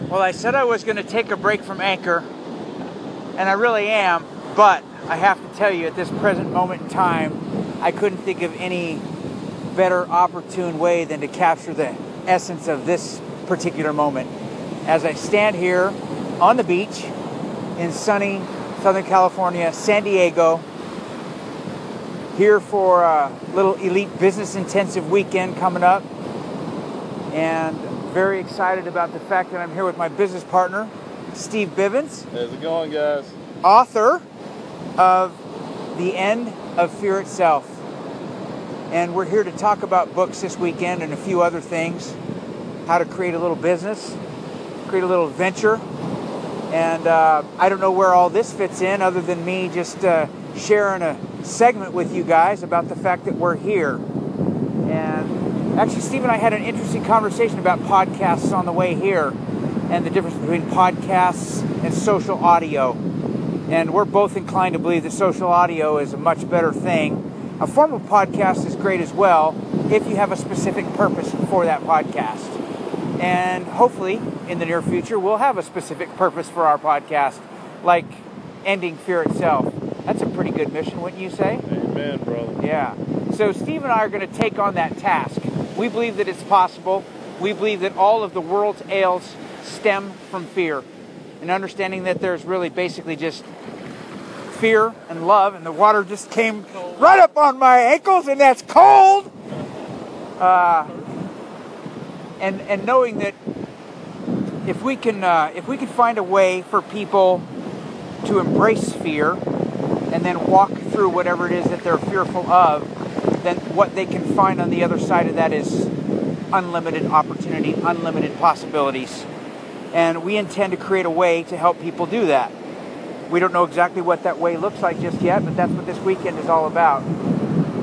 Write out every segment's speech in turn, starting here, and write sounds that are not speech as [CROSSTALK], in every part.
Well, I said I was going to take a break from Anchor, and I really am, but I have to tell you, at this present moment in time, I couldn't think of any better opportune way than to capture the essence of this particular moment. As I stand here on the beach in sunny Southern California, San Diego, here for a little elite business intensive weekend coming up, and very excited about the fact that I'm here with my business partner, Steve Bivans. How's it going, guys? Author of The End of Fear Itself. And we're here to talk about books this weekend and a few other things how to create a little business, create a little venture. And uh, I don't know where all this fits in other than me just uh, sharing a segment with you guys about the fact that we're here. Actually, Steve and I had an interesting conversation about podcasts on the way here and the difference between podcasts and social audio. And we're both inclined to believe that social audio is a much better thing. A form of podcast is great as well if you have a specific purpose for that podcast. And hopefully, in the near future, we'll have a specific purpose for our podcast, like ending fear itself. That's a pretty good mission, wouldn't you say? Amen, brother. Yeah. So Steve and I are going to take on that task. We believe that it's possible. We believe that all of the world's ails stem from fear. And understanding that there's really basically just fear and love, and the water just came right up on my ankles, and that's cold. Uh, and and knowing that if we can uh, if we can find a way for people to embrace fear and then walk through whatever it is that they're fearful of, then what they can find on the other side of that is unlimited opportunity, unlimited possibilities. And we intend to create a way to help people do that. We don't know exactly what that way looks like just yet, but that's what this weekend is all about.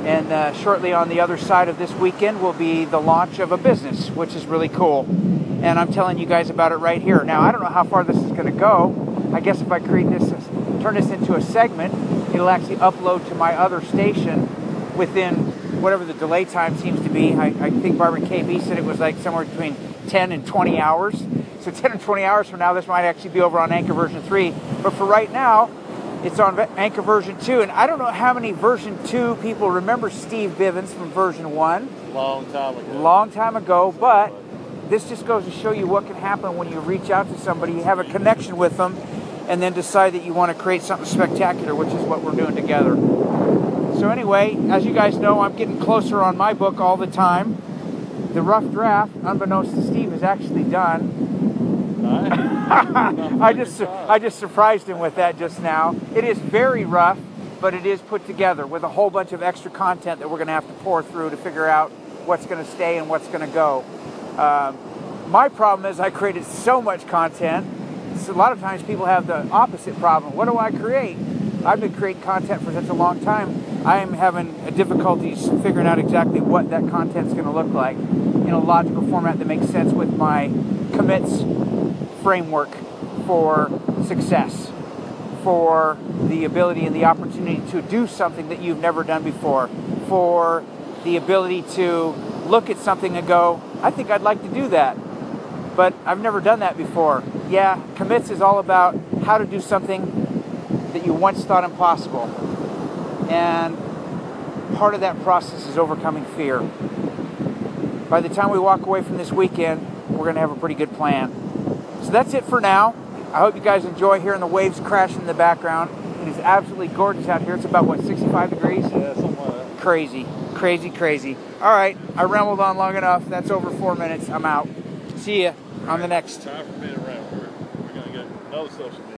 And uh, shortly on the other side of this weekend will be the launch of a business, which is really cool. And I'm telling you guys about it right here. Now, I don't know how far this is going to go. I guess if I create this, turn this into a segment, it'll actually upload to my other station within whatever the delay time seems to be. I, I think Barbara KB said it was like somewhere between 10 and 20 hours. So [LAUGHS] 10 and 20 hours from now, this might actually be over on Anchor version 3. But for right now, it's on Anchor version 2. And I don't know how many version 2 people remember Steve Bivans from version 1. Long time ago. Long time ago, but this just goes to show you what can happen when you reach out to somebody, you have a connection with them, and then decide that you want to create something spectacular, which is what we're doing together. So, anyway, as you guys know, I'm getting closer on my book all the time. The rough draft, unbeknownst to Steve, is actually done. [LAUGHS] I just I just surprised him with that just now. It is very rough, but it is put together with a whole bunch of extra content that we're going to have to pour through to figure out what's going to stay and what's going to go. Um, my problem is I created so much content. So a lot of times people have the opposite problem. What do I create? I've been creating content for such a long time. I am having difficulties figuring out exactly what that content's going to look like in a logical format that makes sense with my commits framework for success, for the ability and the opportunity to do something that you've never done before, for the ability to look at something and go, I think I'd like to do that, but I've never done that before. Yeah, commits is all about how to do something that you once thought impossible. And part of that process is overcoming fear. By the time we walk away from this weekend, we're going to have a pretty good plan. So that's it for now. I hope you guys enjoy hearing the waves crashing in the background. It is absolutely gorgeous out here. It's about, what, 65 degrees? Yeah, something like that. Crazy, crazy, crazy. All right, I rambled on long enough. That's over four minutes. I'm out. See ya on the next. Time for me to. We're, we're going to get another social media.